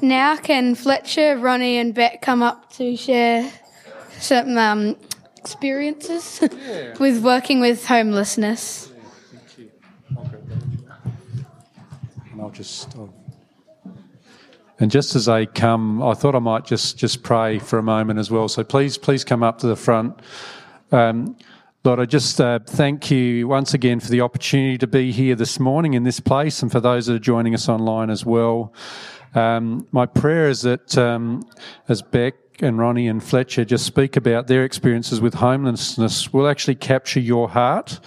Now, can Fletcher, Ronnie, and Bec come up to share some um, experiences with working with homelessness? And I'll just. I'll... And just as they come, I thought I might just just pray for a moment as well. So please, please come up to the front. Um, Lord, I just uh, thank you once again for the opportunity to be here this morning in this place, and for those that are joining us online as well. Um, my prayer is that um, as Bec and Ronnie and Fletcher just speak about their experiences with homelessness, will actually capture your heart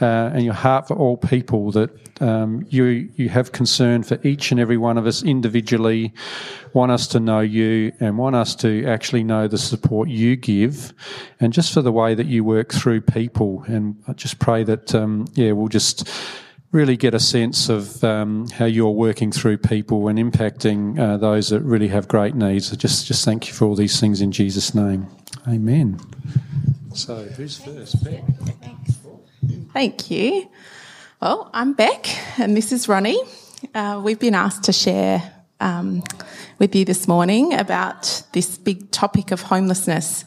uh, and your heart for all people. That um, you you have concern for each and every one of us individually, want us to know you, and want us to actually know the support you give, and just for the way that you work through people. And I just pray that um, yeah, we'll just really get a sense of um, how you're working through people and impacting uh, those that really have great needs. So just, just thank you for all these things in Jesus' name. Amen. So, who's first? Bec. Thank you. Well, I'm Bec, and this is Ronnie. Uh, we've been asked to share um, with you this morning about this big topic of homelessness,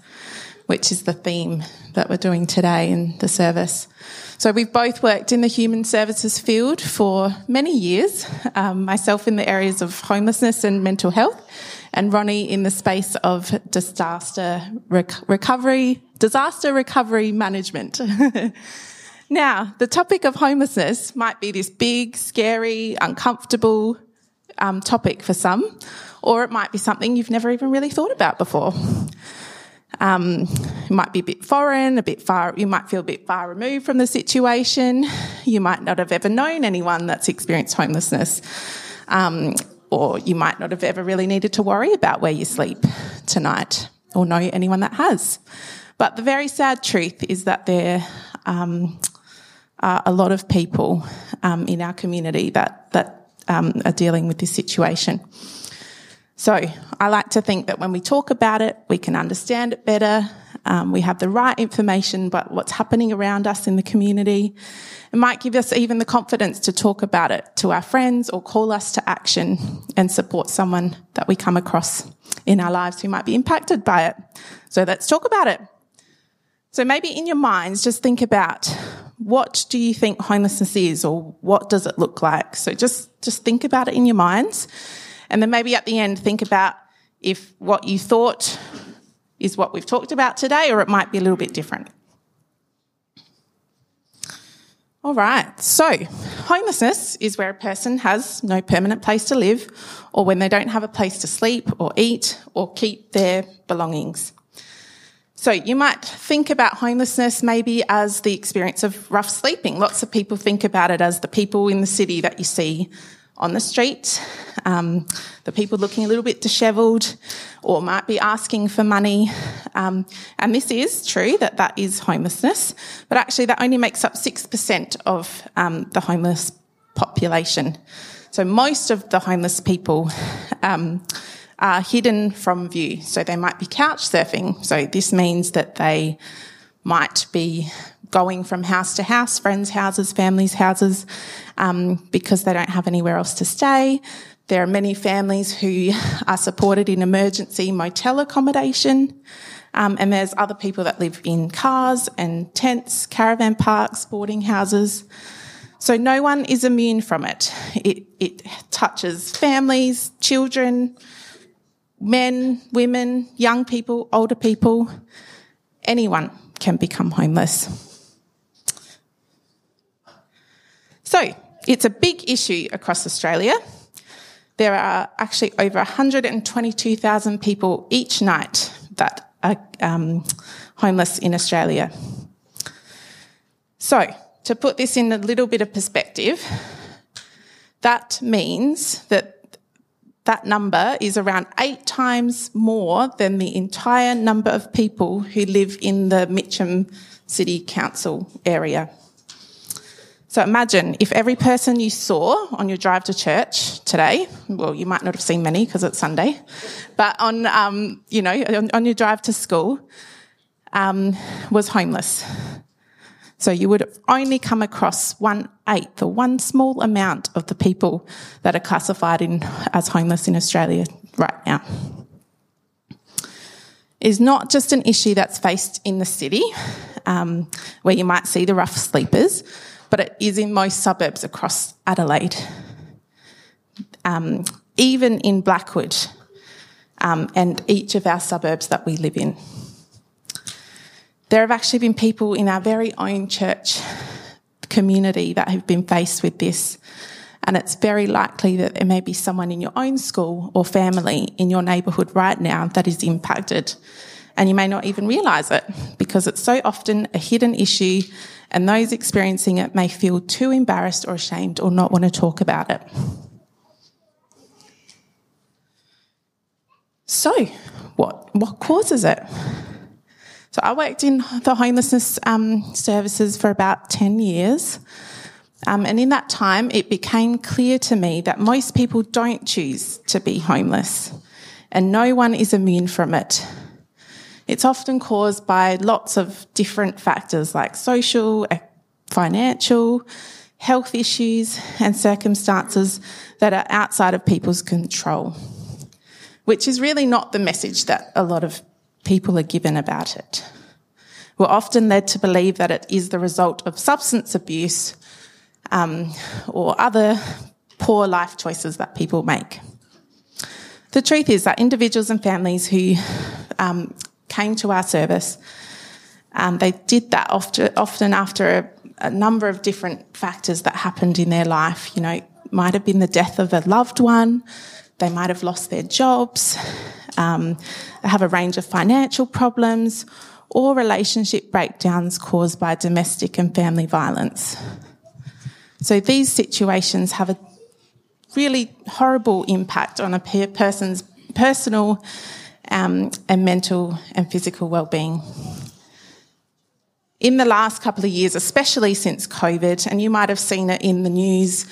which is the theme that we're doing today in the service. So we've both worked in the human services field for many years, um, myself in the areas of homelessness and mental health, and Ronnie in the space of disaster rec- recovery, disaster recovery management. now, the topic of homelessness might be this big, scary, uncomfortable um, topic for some, or it might be something you've never even really thought about before. Um, it might be a bit foreign, a bit far, you might feel a bit far removed from the situation. You might not have ever known anyone that's experienced homelessness. Um, or you might not have ever really needed to worry about where you sleep tonight or know anyone that has. But the very sad truth is that there um, are a lot of people um, in our community that, that um, are dealing with this situation. So I like to think that when we talk about it, we can understand it better. Um, we have the right information about what's happening around us in the community. It might give us even the confidence to talk about it to our friends or call us to action and support someone that we come across in our lives who might be impacted by it. So let's talk about it. So maybe in your minds, just think about what do you think homelessness is or what does it look like? So just, just think about it in your minds and then maybe at the end, think about if what you thought is what we've talked about today, or it might be a little bit different. All right, so homelessness is where a person has no permanent place to live, or when they don't have a place to sleep, or eat, or keep their belongings. So you might think about homelessness maybe as the experience of rough sleeping. Lots of people think about it as the people in the city that you see on the street, um, the people looking a little bit dishevelled or might be asking for money. Um, and this is true that that is homelessness, but actually that only makes up 6% of um, the homeless population. So most of the homeless people um, are hidden from view. So they might be couch surfing. So this means that they might be going from house to house, friends' houses, families' houses, um, because they don't have anywhere else to stay. There are many families who are supported in emergency motel accommodation. Um, and there's other people that live in cars and tents, caravan parks, boarding houses. So no one is immune from it. It, it touches families, children, men, women, young people, older people. Anyone can become homeless. So, it's a big issue across Australia. There are actually over 122,000 people each night that are um, homeless in Australia. So, to put this in a little bit of perspective, that means that that number is around eight times more than the entire number of people who live in the Mitcham City Council area. So imagine if every person you saw on your drive to church today, well, you might not have seen many because it's Sunday, but on, um, you know, on, on, your drive to school, um, was homeless. So you would have only come across one eighth or one small amount of the people that are classified in, as homeless in Australia right now. Is not just an issue that's faced in the city, um, where you might see the rough sleepers, but it is in most suburbs across Adelaide. Um, even in Blackwood um, and each of our suburbs that we live in. There have actually been people in our very own church community that have been faced with this. And it's very likely that there may be someone in your own school or family in your neighbourhood right now that is impacted. And you may not even realise it because it's so often a hidden issue, and those experiencing it may feel too embarrassed or ashamed or not want to talk about it. So, what, what causes it? So I worked in the homelessness um, services for about 10 years. Um, and in that time, it became clear to me that most people don't choose to be homeless, and no one is immune from it. It's often caused by lots of different factors like social, financial, health issues, and circumstances that are outside of people's control, which is really not the message that a lot of people are given about it. We're often led to believe that it is the result of substance abuse um, or other poor life choices that people make. The truth is that individuals and families who um, came to our service, um, they did that often, after a, a number of different factors that happened in their life. You know, it might have been the death of a loved one, they might have lost their jobs, um, have a range of financial problems or relationship breakdowns caused by domestic and family violence. So these situations have a really horrible impact on a person's personal um, and mental and physical well-being. In the last couple of years, especially since COVID, and you might have seen it in the news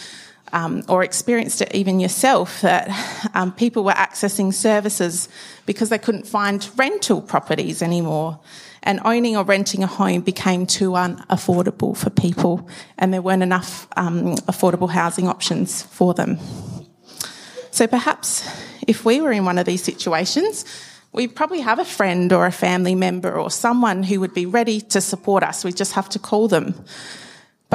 um, or experienced it even yourself that um, people were accessing services because they couldn't find rental properties anymore. And owning or renting a home became too unaffordable for people, and there weren't enough um, affordable housing options for them. So perhaps if we were in one of these situations, we probably have a friend or a family member or someone who would be ready to support us. We just have to call them.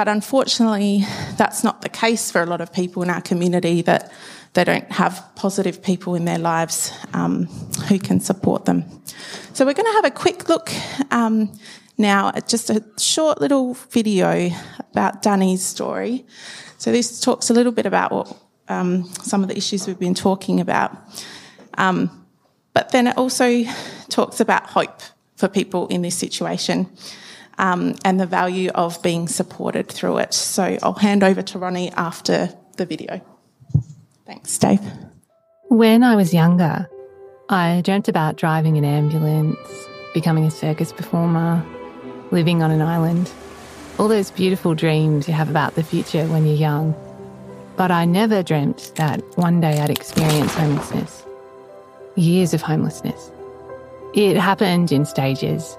But unfortunately, that's not the case for a lot of people in our community that they don't have positive people in their lives um, who can support them. So we're going to have a quick look um, now at just a short little video about Danny's story. So this talks a little bit about what, um, some of the issues we've been talking about. Um, but then it also talks about hope for people in this situation um, and the value of being supported through it. So I'll hand over to Ronnie after the video. Thanks, Dave. When I was younger, I dreamt about driving an ambulance, becoming a circus performer, living on an island. All those beautiful dreams you have about the future when you're young. But I never dreamt that one day I'd experience homelessness. Years of homelessness. It happened in stages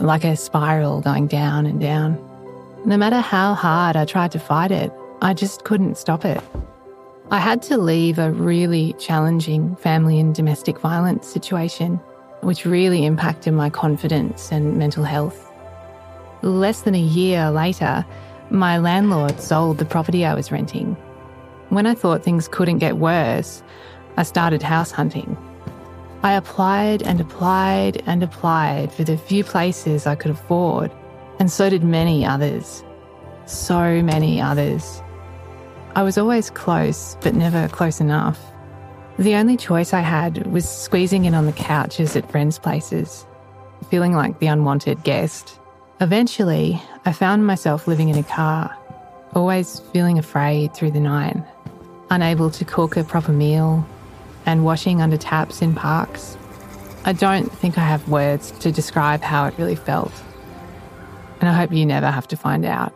like a spiral going down and down. No matter how hard I tried to fight it, I just couldn't stop it. I had to leave a really challenging family and domestic violence situation, which really impacted my confidence and mental health. Less than a year later, my landlord sold the property I was renting. When I thought things couldn't get worse, I started house hunting. I applied and applied and applied for the few places I could afford, and so did many others. So many others. I was always close, but never close enough. The only choice I had was squeezing in on the couches at friends' places, feeling like the unwanted guest. Eventually, I found myself living in a car, always feeling afraid through the night, unable to cook a proper meal, and washing under taps in parks. I don't think I have words to describe how it really felt. And I hope you never have to find out.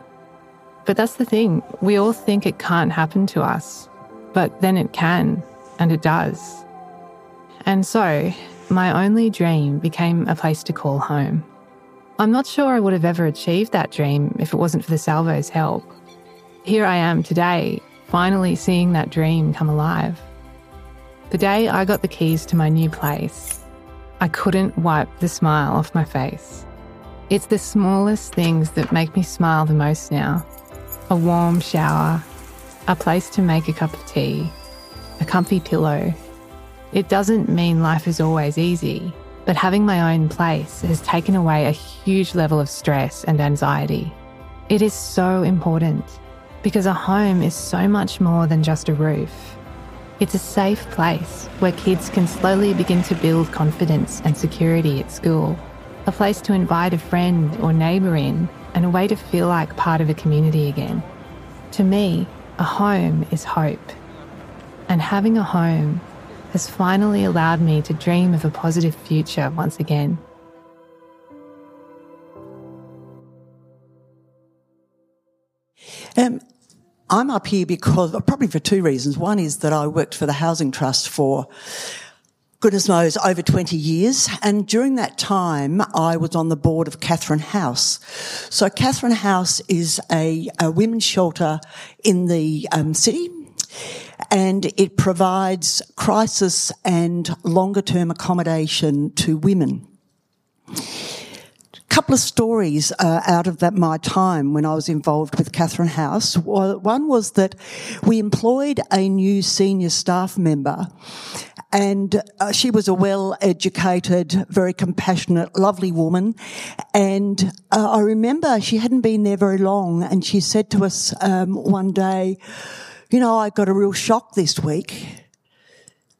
But that's the thing, we all think it can't happen to us, but then it can, and it does. And so, my only dream became a place to call home. I'm not sure I would have ever achieved that dream if it wasn't for the Salvo's help. Here I am today, finally seeing that dream come alive. The day I got the keys to my new place, I couldn't wipe the smile off my face. It's the smallest things that make me smile the most now a warm shower, a place to make a cup of tea, a comfy pillow. It doesn't mean life is always easy, but having my own place has taken away a huge level of stress and anxiety. It is so important because a home is so much more than just a roof. It's a safe place where kids can slowly begin to build confidence and security at school, a place to invite a friend or neighbour in, and a way to feel like part of a community again. To me, a home is hope. And having a home has finally allowed me to dream of a positive future once again. Um, I'm up here because probably for two reasons. One is that I worked for the Housing Trust for goodness knows over 20 years and during that time I was on the board of Catherine House. So Catherine House is a, a women's shelter in the um, city and it provides crisis and longer term accommodation to women couple of stories uh, out of that my time when I was involved with Catherine House. One was that we employed a new senior staff member, and uh, she was a well-educated, very compassionate, lovely woman. And uh, I remember she hadn't been there very long, and she said to us um, one day, "You know, I got a real shock this week."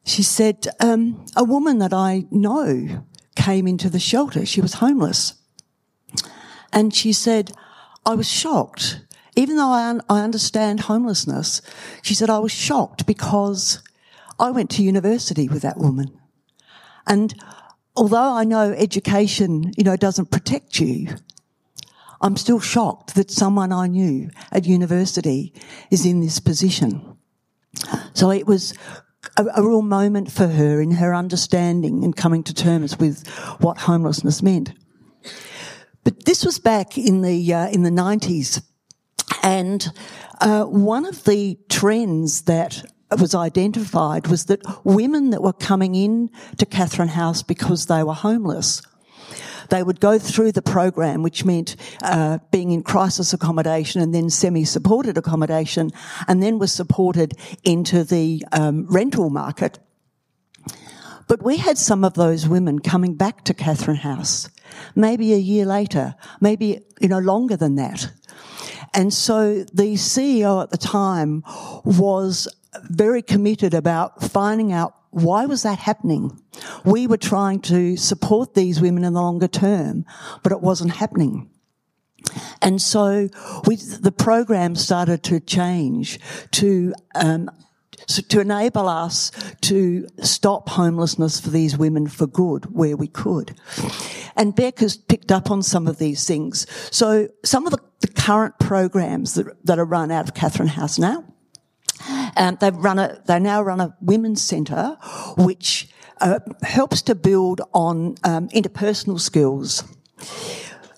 She said, um, "A woman that I know." came into the shelter. She was homeless. And she said, I was shocked. Even though I, un- I understand homelessness, she said, I was shocked because I went to university with that woman. And although I know education, you know, doesn't protect you, I'm still shocked that someone I knew at university is in this position. So it was a, a, real moment for her in her understanding and coming to terms with what homelessness meant. But this was back in the uh, in the nineties, and uh, one of the trends that was identified was that women that were coming in to Catherine House because they were homeless. They would go through the program, which meant uh, being in crisis accommodation and then semi-supported accommodation, and then was supported into the um, rental market. But we had some of those women coming back to Catherine House, maybe a year later, maybe, you know, longer than that. And so the CEO at the time was very committed about finding out why was that happening? We were trying to support these women in the longer term, but it wasn't happening. And so we, the program started to change to um, to enable us to stop homelessness for these women for good where we could. And Bec has picked up on some of these things. So some of the, the current programs that, that are run out of Catherine House now, um, they've run a, they now run a women's centre which uh, helps to build on um, interpersonal skills.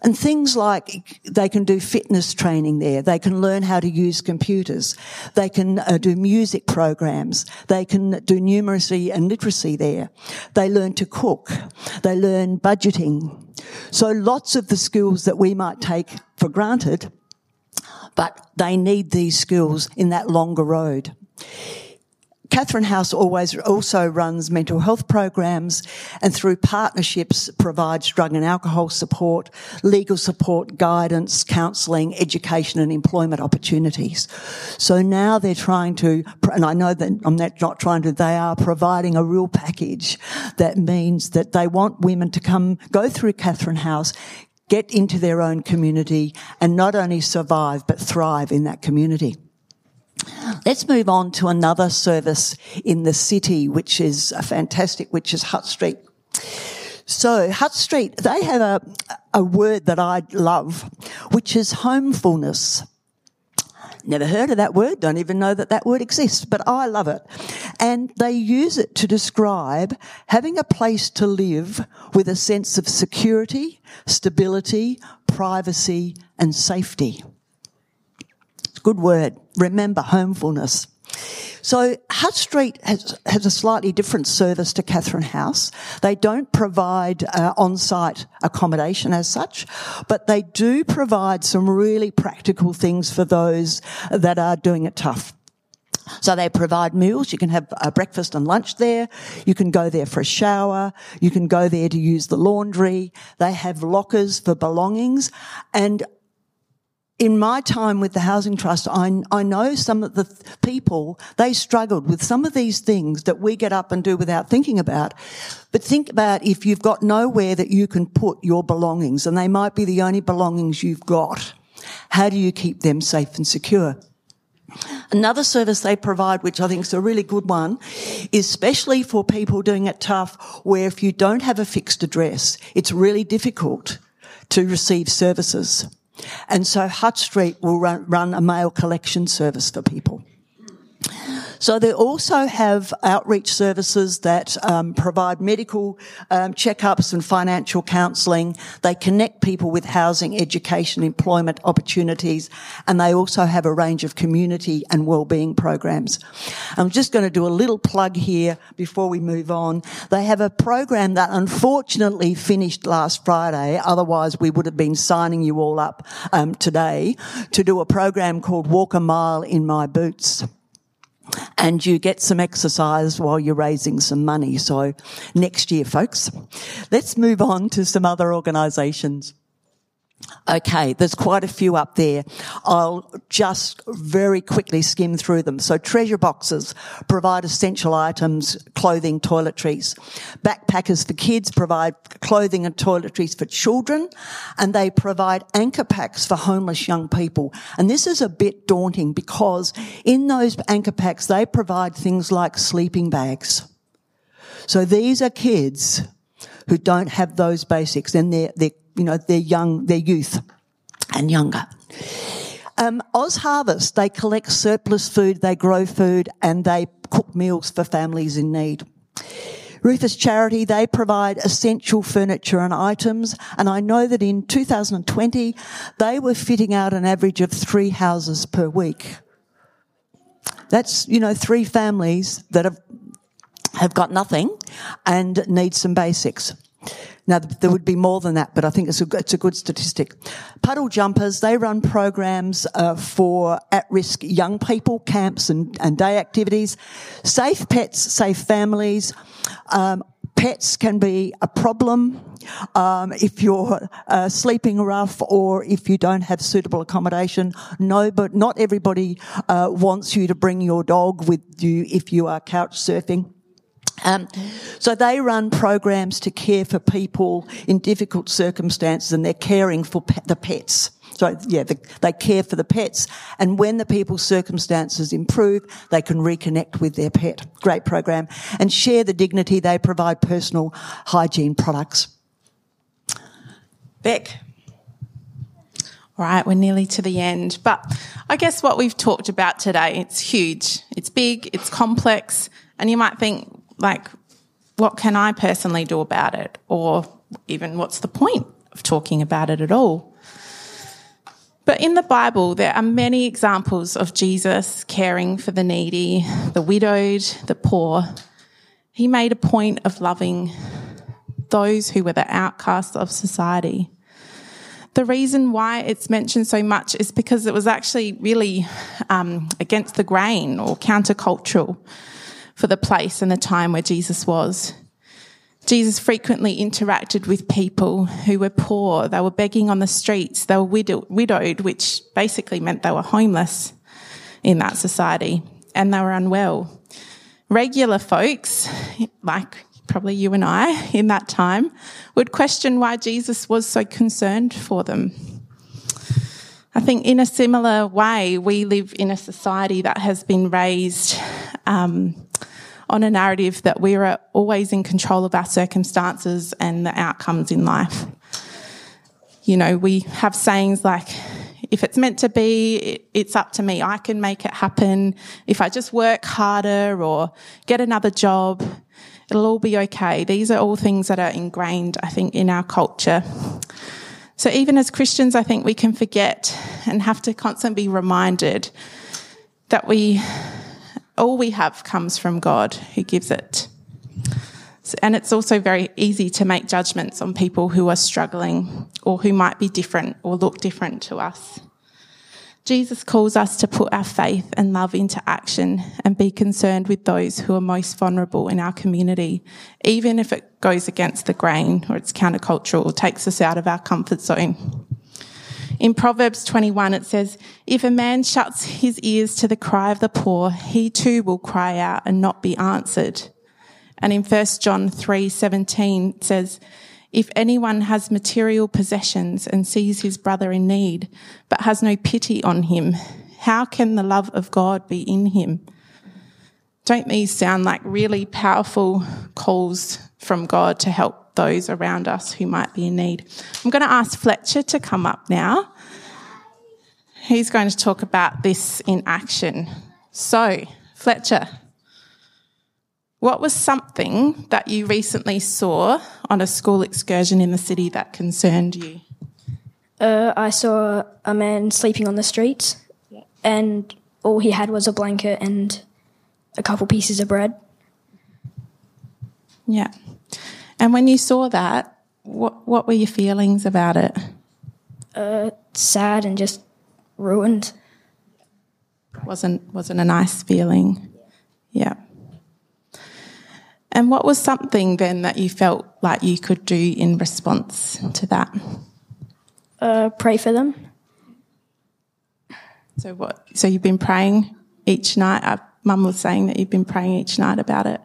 And things like they can do fitness training there. They can learn how to use computers. They can uh, do music programs. They can do numeracy and literacy there. They learn to cook. They learn budgeting. So lots of the skills that we might take for granted, but they need these skills in that longer road. Catherine House always also runs mental health programs and through partnerships provides drug and alcohol support, legal support, guidance, counselling, education and employment opportunities. So now they're trying to, and I know that I'm not trying to, they are providing a real package that means that they want women to come, go through Catherine House, get into their own community and not only survive but thrive in that community. Let's move on to another service in the city, which is a fantastic, which is Hutt Street. So Hutt Street, they have a, a word that I love, which is homefulness. Never heard of that word, don't even know that that word exists, but I love it. And they use it to describe having a place to live with a sense of security, stability, privacy and safety good word. Remember homefulness. So Hutt Street has, has a slightly different service to Catherine House. They don't provide uh, on-site accommodation as such, but they do provide some really practical things for those that are doing it tough. So they provide meals. You can have breakfast and lunch there. You can go there for a shower. You can go there to use the laundry. They have lockers for belongings. And in my time with the Housing Trust, I, I know some of the th- people, they struggled with some of these things that we get up and do without thinking about. But think about if you've got nowhere that you can put your belongings and they might be the only belongings you've got. How do you keep them safe and secure? Another service they provide, which I think is a really good one, especially for people doing it tough, where if you don't have a fixed address, it's really difficult to receive services. And so Hutt Street will run, run a mail collection service for people. So they also have outreach services that um, provide medical um, checkups and financial counselling. They connect people with housing, education, employment opportunities, and they also have a range of community and wellbeing programs. I'm just going to do a little plug here before we move on. They have a program that unfortunately finished last Friday. Otherwise, we would have been signing you all up um, today to do a program called Walk a Mile in My Boots and you get some exercise while you're raising some money. So next year, folks, let's move on to some other organisations. Okay, there's quite a few up there. I'll just very quickly skim through them. So treasure boxes provide essential items, clothing, toiletries. Backpackers for kids provide clothing and toiletries for children, and they provide anchor packs for homeless young people. And this is a bit daunting because in those anchor packs, they provide things like sleeping bags. So these are kids who don't have those basics and they're, they're you know, their young, their youth and younger. Um, Oz Harvest, they collect surplus food, they grow food, and they cook meals for families in need. Rufus Charity, they provide essential furniture and items. And I know that in 2020, they were fitting out an average of three houses per week. That's, you know, three families that have, have got nothing and need some basics. Now, there would be more than that, but I think it's a, it's a good statistic. Puddle Jumpers, they run programs uh, for at-risk young people, camps and, and day activities. Safe pets, safe families. Um, pets can be a problem um, if you're uh, sleeping rough or if you don't have suitable accommodation. No, but not everybody uh, wants you to bring your dog with you if you are couch surfing. Um, so they run programs to care for people in difficult circumstances and they're caring for pe- the pets. So yeah, the, they care for the pets and when the people's circumstances improve, they can reconnect with their pet. Great program. And share the dignity, they provide personal hygiene products. Bec. All right, we're nearly to the end. But I guess what we've talked about today, it's huge. It's big, it's complex, and you might think, like, what can I personally do about it? Or even what's the point of talking about it at all? But in the Bible, there are many examples of Jesus caring for the needy, the widowed, the poor. He made a point of loving those who were the outcasts of society. The reason why it's mentioned so much is because it was actually really um, against the grain or countercultural for the place and the time where Jesus was. Jesus frequently interacted with people who were poor. They were begging on the streets. They were widowed, which basically meant they were homeless in that society and they were unwell. Regular folks, like probably you and I in that time, would question why Jesus was so concerned for them. I think in a similar way, we live in a society that has been raised um, on a narrative that we are always in control of our circumstances and the outcomes in life. You know, we have sayings like, if it's meant to be, it's up to me. I can make it happen. If I just work harder or get another job, it'll all be okay. These are all things that are ingrained, I think, in our culture. So even as Christians, I think we can forget and have to constantly be reminded that we all we have comes from God who gives it. And it's also very easy to make judgments on people who are struggling or who might be different or look different to us. Jesus calls us to put our faith and love into action and be concerned with those who are most vulnerable in our community, even if it goes against the grain or it's countercultural or takes us out of our comfort zone. In Proverbs 21, it says, If a man shuts his ears to the cry of the poor, he too will cry out and not be answered. And in 1 John 3 17, it says, if anyone has material possessions and sees his brother in need, but has no pity on him, how can the love of God be in him? Don't these sound like really powerful calls from God to help those around us who might be in need? I'm going to ask Fletcher to come up now. He's going to talk about this in action. So, Fletcher. What was something that you recently saw on a school excursion in the city that concerned you? Uh, I saw a man sleeping on the streets, yeah. and all he had was a blanket and a couple pieces of bread. Yeah. And when you saw that, what what were your feelings about it? Uh, sad and just ruined. wasn't wasn't a nice feeling. Yeah. And what was something then that you felt like you could do in response to that? Uh, pray for them. So what? So you've been praying each night. Uh, Mum was saying that you've been praying each night about it.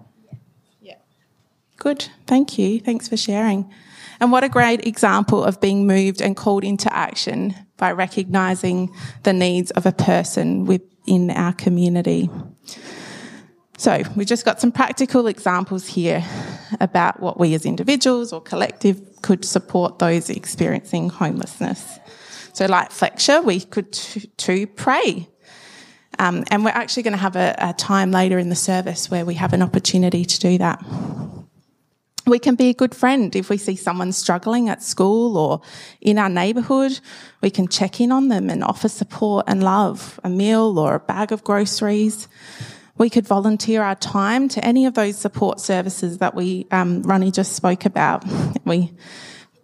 Good. Thank you. Thanks for sharing. And what a great example of being moved and called into action by recognizing the needs of a person within our community. So we've just got some practical examples here about what we as individuals or collective could support those experiencing homelessness. So like Fletcher, we could to pray. Um, and we're actually going to have a, a time later in the service where we have an opportunity to do that. We can be a good friend if we see someone struggling at school or in our neighbourhood. We can check in on them and offer support and love, a meal or a bag of groceries. We could volunteer our time to any of those support services that we, um, Ronnie just spoke about. We,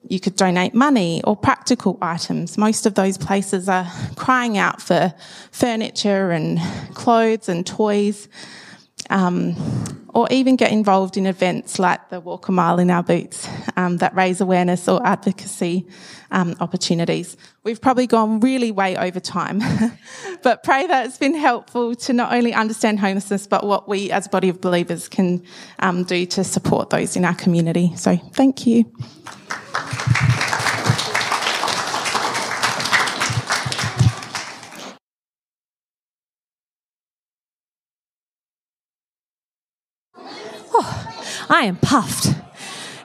you could donate money or practical items. Most of those places are crying out for furniture and clothes and toys um, or even get involved in events like the Walk a Mile in Our Boots um, that raise awareness or advocacy um, opportunities. We've probably gone really way over time, but pray that it's been helpful to not only understand homelessness, but what we as a body of believers can um, do to support those in our community. So thank you. I am puffed.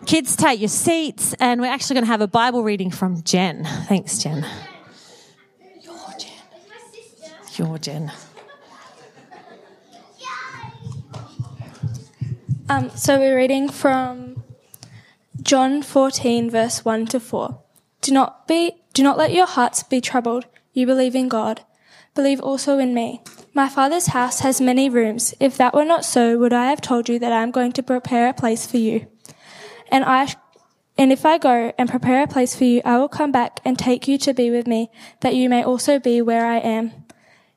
Kids, take your seats, and we're actually going to have a Bible reading from Jen. Thanks, Jen. Your Jen. Your Jen. Um, so we're reading from John 14, verse 1 to 4. Do not be, do not let your hearts be troubled. You believe in God. Believe also in me. My father's house has many rooms. If that were not so, would I have told you that I am going to prepare a place for you? And I, and if I go and prepare a place for you, I will come back and take you to be with me, that you may also be where I am.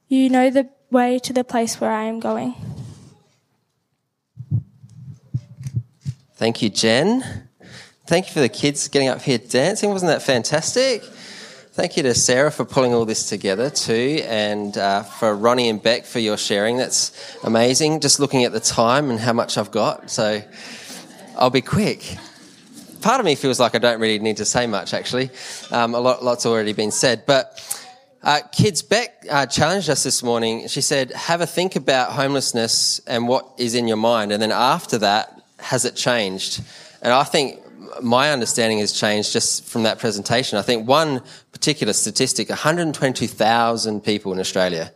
You know the way to the place where I am going. Thank you, Jen. Thank you for the kids getting up here dancing. Wasn't that fantastic? Thank you to Sarah for pulling all this together too, and uh, for Ronnie and Bec for your sharing. That's amazing. Just looking at the time and how much I've got, so I'll be quick. Part of me feels like I don't really need to say much, actually. Um, a lot, lot's already been said, but. Uh, kids, Bec uh, challenged us this morning. She said, have a think about homelessness and what is in your mind. And then after that, has it changed? And I think my understanding has changed just from that presentation. I think one particular statistic, 120,000 people in Australia.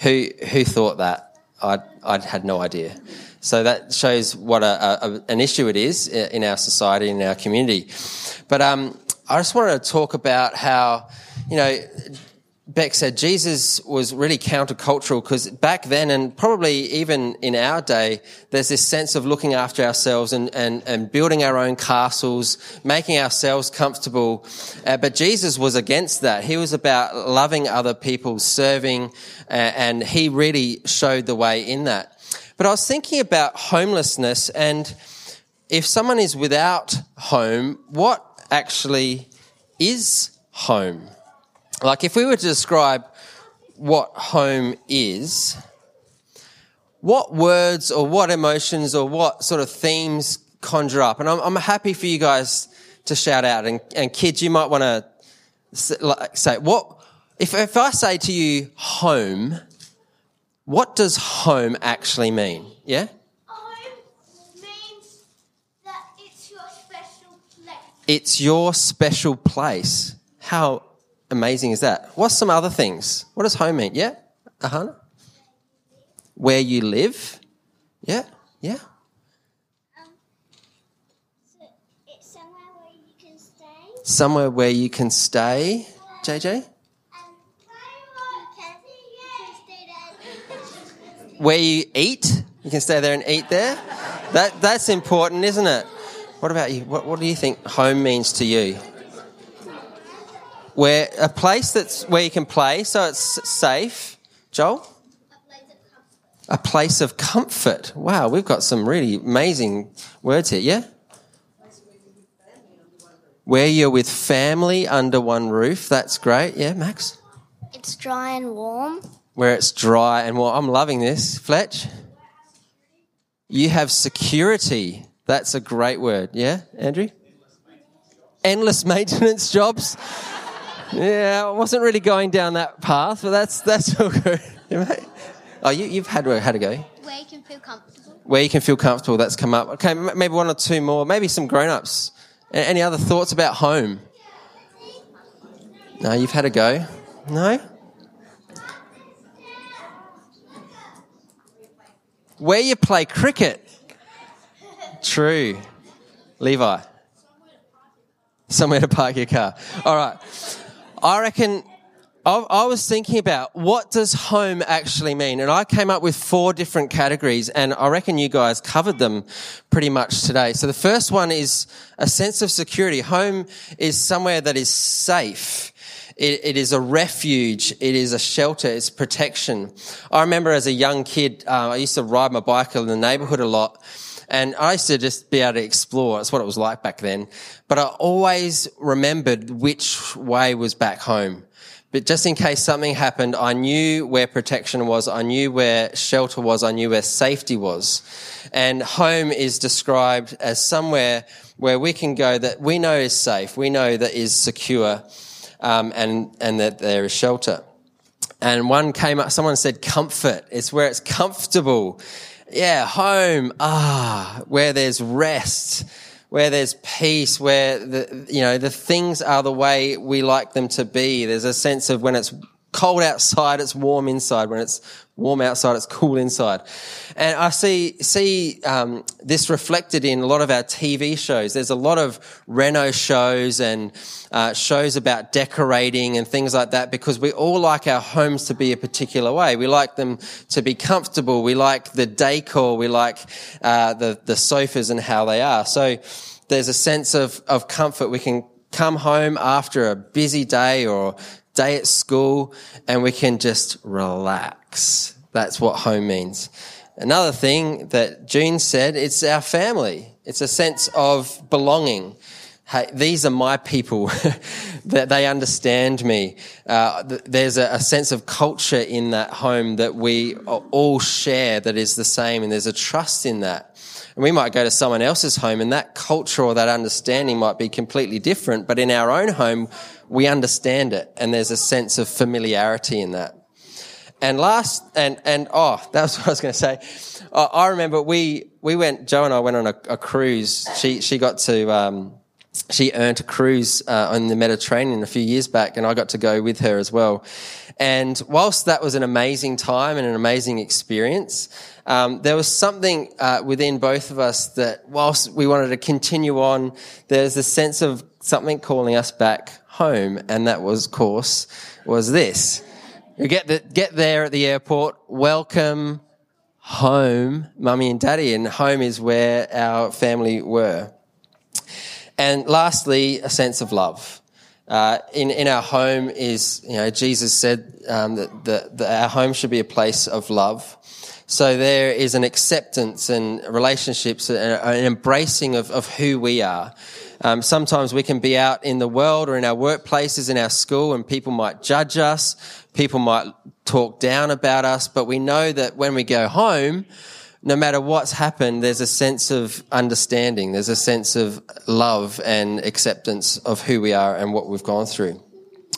Who, who thought that? I'd, I'd had no idea. So that shows what a, a, an issue it is in our society, in our community. But um, I just wanted to talk about how, you know, Bec said, Jesus was really countercultural because back then, and probably even in our day, there's this sense of looking after ourselves and, and, and building our own castles, making ourselves comfortable. Uh, but Jesus was against that. He was about loving other people, serving, uh, and he really showed the way in that. But I was thinking about homelessness and if someone is without home, what actually is home? Like, if we were to describe what home is, what words or what emotions or what sort of themes conjure up? And I'm, I'm happy for you guys to shout out. And, and kids, you might want to say, what, if, if I say to you home, what does home actually mean? Yeah? Home means that it's your special place. It's your special place. How amazing is that? What's some other things? What does home mean? Yeah? Ahana? Where you live? Yeah? Yeah? It's somewhere where you can stay. Somewhere where you can stay. JJ? Where you eat? You can stay there and eat there? That, that's important, isn't it? What about you? What, what do you think home means to you? Where a place that's where you can play, so it's safe. Joel. A place of comfort. Wow, we've got some really amazing words here. Yeah. Where you're with family under one roof. That's great. Yeah, Max. It's dry and warm. Where it's dry and warm. I'm loving this. Fletch. You have security. That's a great word. Yeah, Andrew? Endless maintenance jobs. Yeah, I wasn't really going down that path, but that's that's all good. oh, you, you've had had a go. Where you can feel comfortable. Where you can feel comfortable. That's come up. Okay, maybe one or two more. Maybe some grown-ups. Any other thoughts about home? No, you've had a go. No. Where you play cricket. True. Levi. Somewhere to park your car. All right. I reckon I, was thinking about what does home actually mean? And I came up with four different categories and I reckon you guys covered them pretty much today. So the first one is a sense of security. Home is somewhere that is safe. It, it is a refuge. It is a shelter. It's protection. I remember as a young kid, uh, I used to ride my bike in the neighborhood a lot and I used to just be able to explore. That's what it was like back then. But I always remembered which way was back home. But just in case something happened, I knew where protection was. I knew where shelter was. I knew where safety was. And home is described as somewhere where we can go that we know is safe. We know that is secure. Um, and, and that there is shelter. And one came up, someone said comfort. It's where it's comfortable yeah, home, ah, where there's rest, where there's peace, where the, you know, the things are the way we like them to be. There's a sense of when it's cold outside, it's warm inside. When it's warm outside, it's cool inside. And I see, see, um, this reflected in a lot of our TV shows. There's a lot of reno shows and, uh, shows about decorating and things like that because we all like our homes to be a particular way. We like them to be comfortable. We like the decor. We like, uh, the, the sofas and how they are. So there's a sense of, of comfort. We can come home after a busy day or day at school and we can just relax. That's what home means. Another thing that June said, it's our family. It's a sense of belonging. Hey, these are my people. that they understand me. Uh, there's a, a, sense of culture in that home that we all share that is the same, and there's a trust in that. And we might go to someone else's home, and that culture or that understanding might be completely different. But in our own home, we understand it, and there's a sense of familiarity in that. And last, and, and, oh, that was what I was going to say. I remember we, we went, Joe and I went on a, a cruise. She, she got to, um, she earned a cruise uh, on the Mediterranean a few years back, and I got to go with her as well. And whilst that was an amazing time and an amazing experience, um, there was something uh, within both of us that, whilst we wanted to continue on, there's a sense of something calling us back home, and that was, of course, was this. You get the, get there at the airport, welcome home, mummy and daddy, and home is where our family were. And lastly, a sense of love. Uh, in, in our home is, you know, Jesus said um, that, that, our home should be a place of love. So there is an acceptance and relationships, and an embracing of, of who we are. Um, sometimes we can be out in the world or in our workplaces, in our school, and people might judge us. People might talk down about us, but we know that when we go home, no matter what's happened, there's a sense of understanding. There's a sense of love and acceptance of who we are and what we've gone through.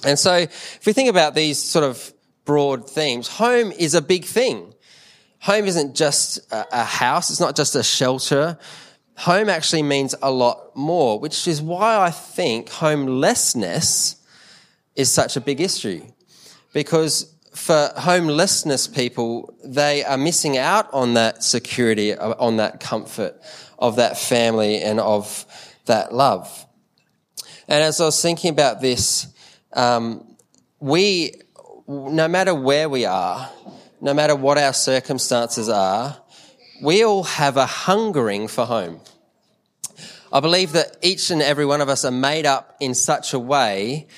And so if we think about these sort of broad themes, home is a big thing. Home isn't just a house. It's not just a shelter. Home actually means a lot more, which is why I think homelessness is such a big issue. Because for homelessness people, they are missing out on that security, on that comfort of that family and of that love. And as I was thinking about this, um, we, no matter where we are, no matter what our circumstances are, we all have a hungering for home. I believe that each and every one of us are made up in such a way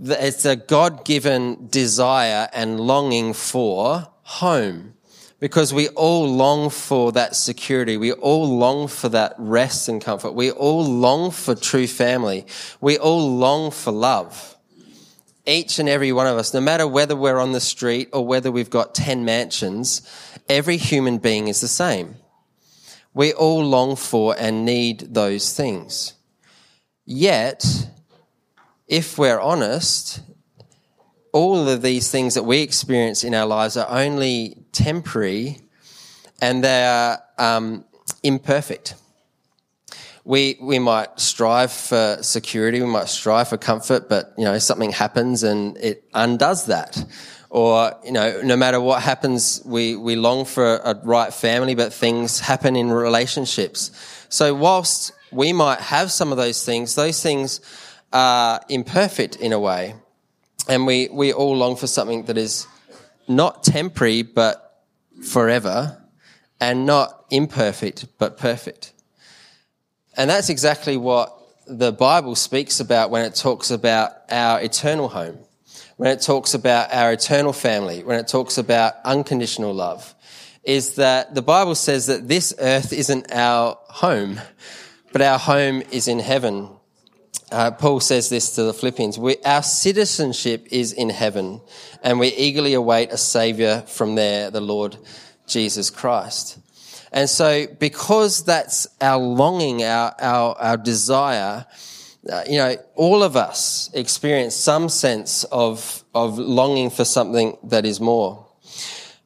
it's a God given desire and longing for home because we all long for that security. We all long for that rest and comfort. We all long for true family. We all long for love. Each and every one of us, no matter whether we're on the street or whether we've got 10 mansions, every human being is the same. We all long for and need those things. Yet, if we're honest, all of these things that we experience in our lives are only temporary and they are um, imperfect. We, we might strive for security, we might strive for comfort, but you know, something happens and it undoes that. Or, you know, no matter what happens, we, we long for a right family, but things happen in relationships. So whilst we might have some of those things, those things are imperfect in a way. And we, we all long for something that is not temporary, but forever, and not imperfect, but perfect. And that's exactly what the Bible speaks about when it talks about our eternal home, when it talks about our eternal family, when it talks about unconditional love, is that the Bible says that this earth isn't our home, but our home is in heaven. Uh, Paul says this to the Philippians we, Our citizenship is in heaven, and we eagerly await a Savior from there, the Lord Jesus Christ. And so, because that's our longing, our, our, our desire, uh, you know, all of us experience some sense of, of longing for something that is more.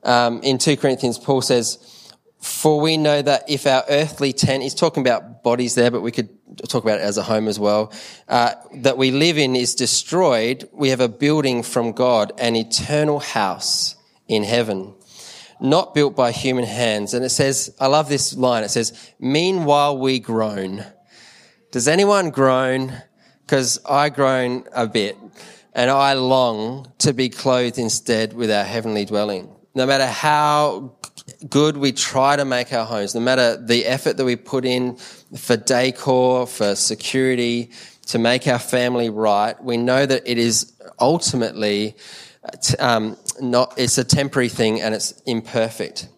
Um, in 2 Corinthians, Paul says, For we know that if our earthly tent, he's talking about bodies there, but we could talk about it as a home as well, uh, that we live in is destroyed, we have a building from God, an eternal house in heaven, not built by human hands. And it says, I love this line. It says, meanwhile we groan. Does anyone groan? Because I groan a bit and I long to be clothed instead with our heavenly dwelling. No matter how good we try to make our homes, no matter the effort that we put in for decor, for security, to make our family right, we know that it is ultimately um, not, it's a temporary thing and it's imperfect.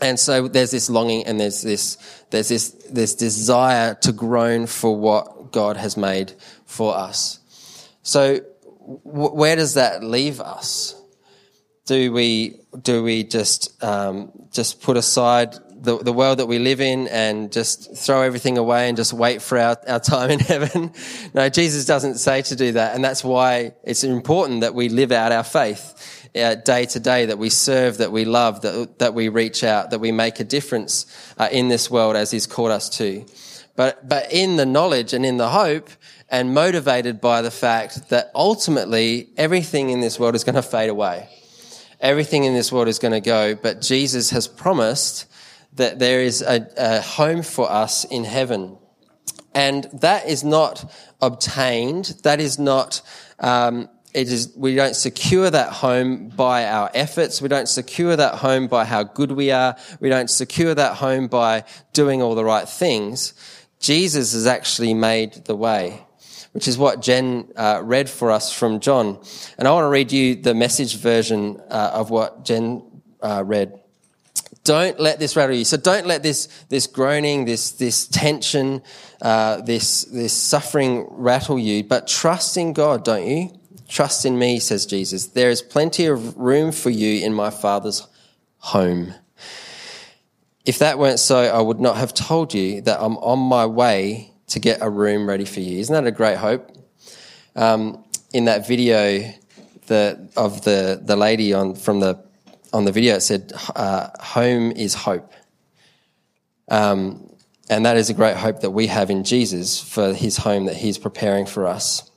And so there's this longing and there's this, there's this, this desire to groan for what God has made for us. So where does that leave us? Do we, do we just, um, just put aside the, the world that we live in and just throw everything away and just wait for our, our time in heaven. no, Jesus doesn't say to do that. And that's why it's important that we live out our faith uh, day to day, that we serve, that we love, that, that we reach out, that we make a difference uh, in this world as he's called us to. But, but in the knowledge and in the hope and motivated by the fact that ultimately everything in this world is going to fade away. Everything in this world is going to go, but Jesus has promised that there is a, a home for us in heaven. And that is not obtained. That is not, um, it is, we don't secure that home by our efforts. We don't secure that home by how good we are. We don't secure that home by doing all the right things. Jesus has actually made the way, which is what Jen uh, read for us from John. And I want to read you the message version uh, of what Jen uh, read. Don't let this rattle you. So don't let this this groaning, this this tension, uh, this this suffering rattle you. But trust in God, don't you? Trust in me, says Jesus. There is plenty of room for you in my Father's home. If that weren't so, I would not have told you that I'm on my way to get a room ready for you. Isn't that a great hope? Um, in that video the, of the, the lady on, from the, on the video, it said, uh, Home is hope. Um, and that is a great hope that we have in Jesus for his home that he's preparing for us.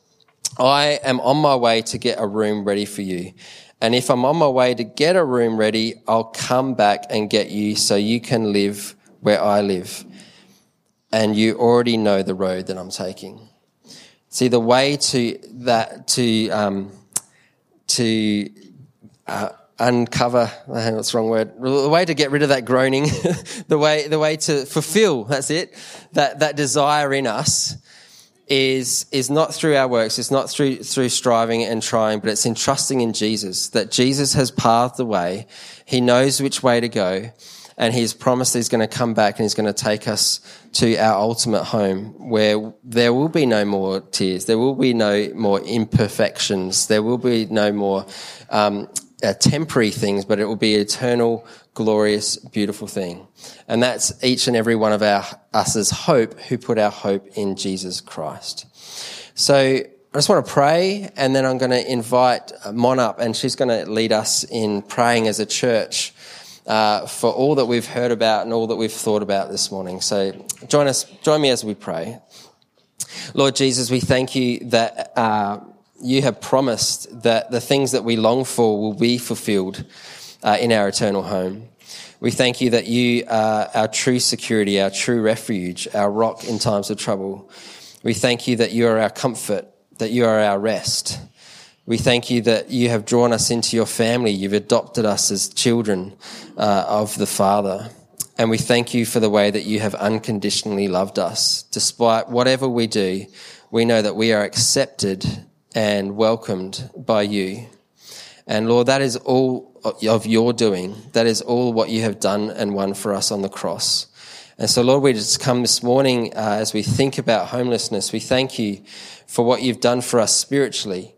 I am on my way to get a room ready for you. And if I'm on my way to get a room ready, I'll come back and get you so you can live where I live. And you already know the road that I'm taking. See, the way to that, to, um, to, uh, uncover, what's the wrong word? The way to get rid of that groaning, the way, the way to fulfill, that's it, that, that desire in us is is not through our works, it's not through through striving and trying, but it's in trusting in Jesus. That Jesus has paved the way. He knows which way to go, and he's promised he's going to come back and he's going to take us to our ultimate home where there will be no more tears, there will be no more imperfections, there will be no more um, uh, temporary things, but it will be eternal, glorious, beautiful thing. And that's each and every one of our us's hope who put our hope in Jesus Christ. So I just want to pray and then I'm going to invite Mon up and she's going to lead us in praying as a church. Uh, for all that we've heard about and all that we've thought about this morning. So join us, join me as we pray. Lord Jesus, we thank you that uh, you have promised that the things that we long for will be fulfilled uh, in our eternal home. We thank you that you are our true security, our true refuge, our rock in times of trouble. We thank you that you are our comfort, that you are our rest. We thank you that you have drawn us into your family. You've adopted us as children uh, of the Father. And we thank you for the way that you have unconditionally loved us. Despite whatever we do, we know that we are accepted and welcomed by you. And Lord, that is all of your doing. That is all what you have done and won for us on the cross. And so, Lord, we just come this morning uh, as we think about homelessness. We thank you for what you've done for us spiritually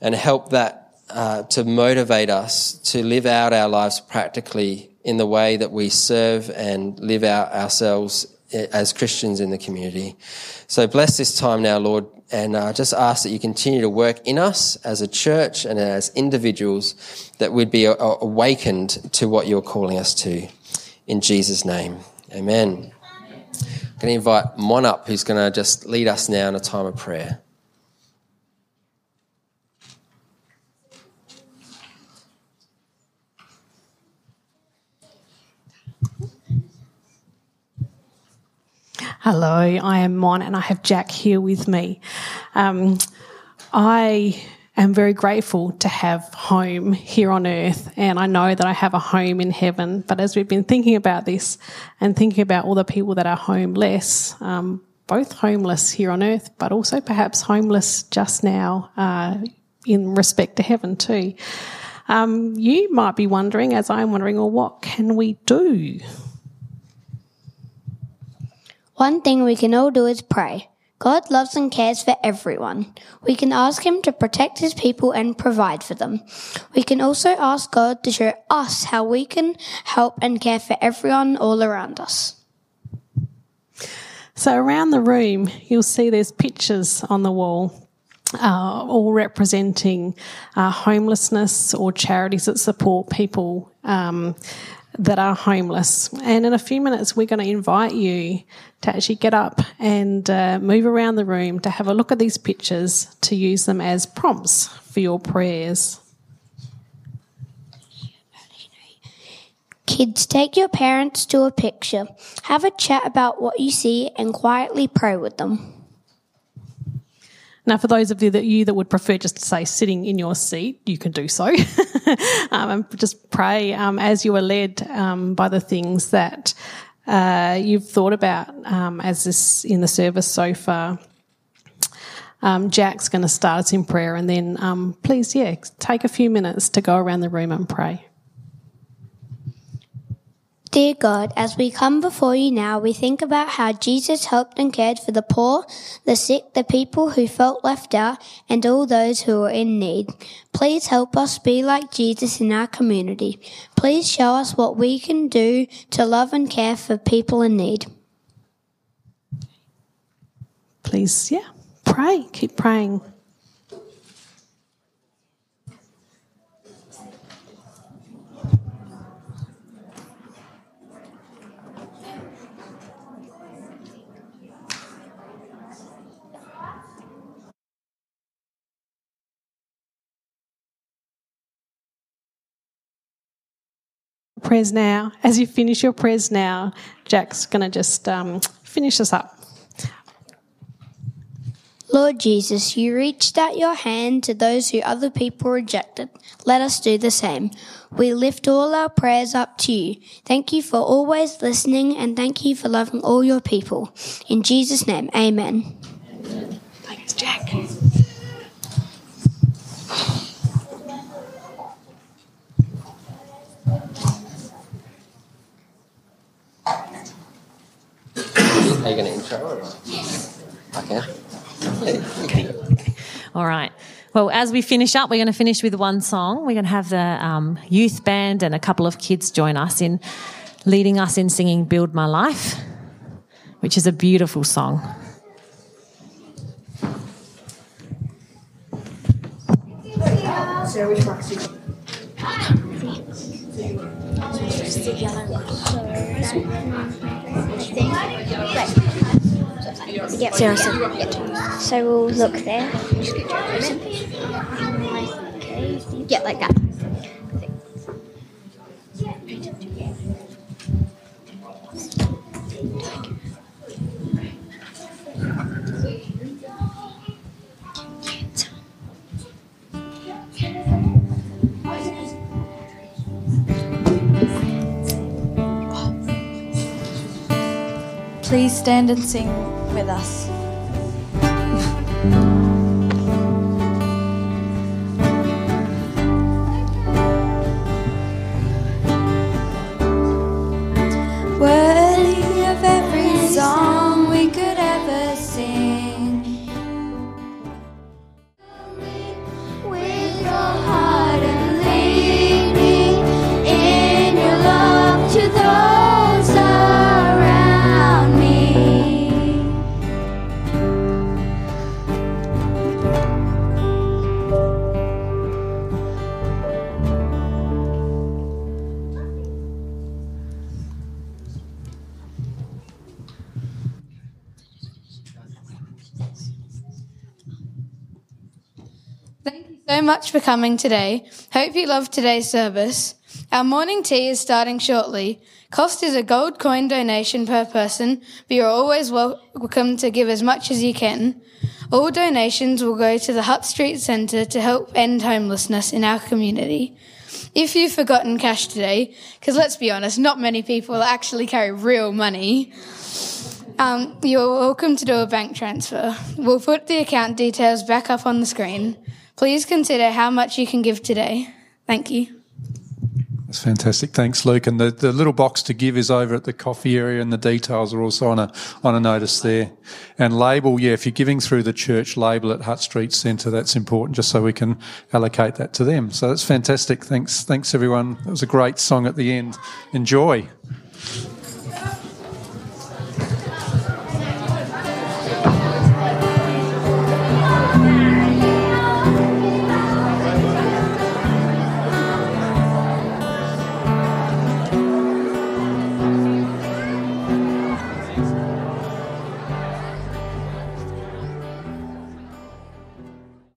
and help that uh, to motivate us to live out our lives practically in the way that we serve and live out ourselves eh, as Christians in the community. So bless this time now, Lord, and uh, just ask that you continue to work in us as a church and as individuals that we'd be awakened to what you're calling us to. In Jesus' name, amen. I'm going to invite Mon up, who's going to just lead us now in a time of prayer. Hello, I am Mon and I have Jack here with me. Um, I am very grateful to have home here on earth and I know that I have a home in heaven. But as we've been thinking about this and thinking about all the people that are homeless, um, both homeless here on earth, but also perhaps homeless just now uh, in respect to heaven too. Um, you might be wondering, as I'm wondering, well, what can we do? One thing we can all do is pray. God loves and cares for everyone. We can ask Him to protect His people and provide for them. We can also ask God to show us how we can help and care for everyone all around us. So, around the room, you'll see there's pictures on the wall. Uh, all representing uh, homelessness or charities that support people um, that are homeless. And in a few minutes, we're going to invite you to actually get up and uh, move around the room to have a look at these pictures to use them as prompts for your prayers. Kids, take your parents to a picture. Have a chat about what you see and quietly pray with them. Now, for those of you that you that would prefer just to say sitting in your seat, you can do so, um, and just pray um, as you are led um, by the things that uh, you've thought about um, as this in the service so far. Um, Jack's going to start us in prayer, and then um, please, yeah, take a few minutes to go around the room and pray. Dear God, as we come before you now, we think about how Jesus helped and cared for the poor, the sick, the people who felt left out, and all those who are in need. Please help us be like Jesus in our community. Please show us what we can do to love and care for people in need. Please, yeah, pray. Keep praying. Prayers now. As you finish your prayers now, Jack's going to just um, finish us up. Lord Jesus, you reached out your hand to those who other people rejected. Let us do the same. We lift all our prayers up to you. Thank you for always listening and thank you for loving all your people. In Jesus' name, amen. Thanks, Jack. Are you going to intro or not? Yes. Okay. All right. Well, as we finish up, we're going to finish with one song. We're going to have the um, youth band and a couple of kids join us in leading us in singing Build My Life, which is a beautiful song. Sarah, which box Yep. Sarah So we'll look there. Yeah, like that. Stand and sing with us. Thank you so much for coming today. Hope you loved today's service. Our morning tea is starting shortly. Cost is a gold coin donation per person, but you're always welcome to give as much as you can. All donations will go to the Hutt Street Centre to help end homelessness in our community. If you've forgotten cash today, because let's be honest, not many people actually carry real money, um, you're welcome to do a bank transfer. We'll put the account details back up on the screen. Please consider how much you can give today. Thank you. That's fantastic. Thanks, Luke. And the, the little box to give is over at the coffee area, and the details are also on a on a notice there. And label, yeah, if you're giving through the church, label at Hutt Street Centre. That's important, just so we can allocate that to them. So that's fantastic. Thanks, thanks everyone. That was a great song at the end. Enjoy.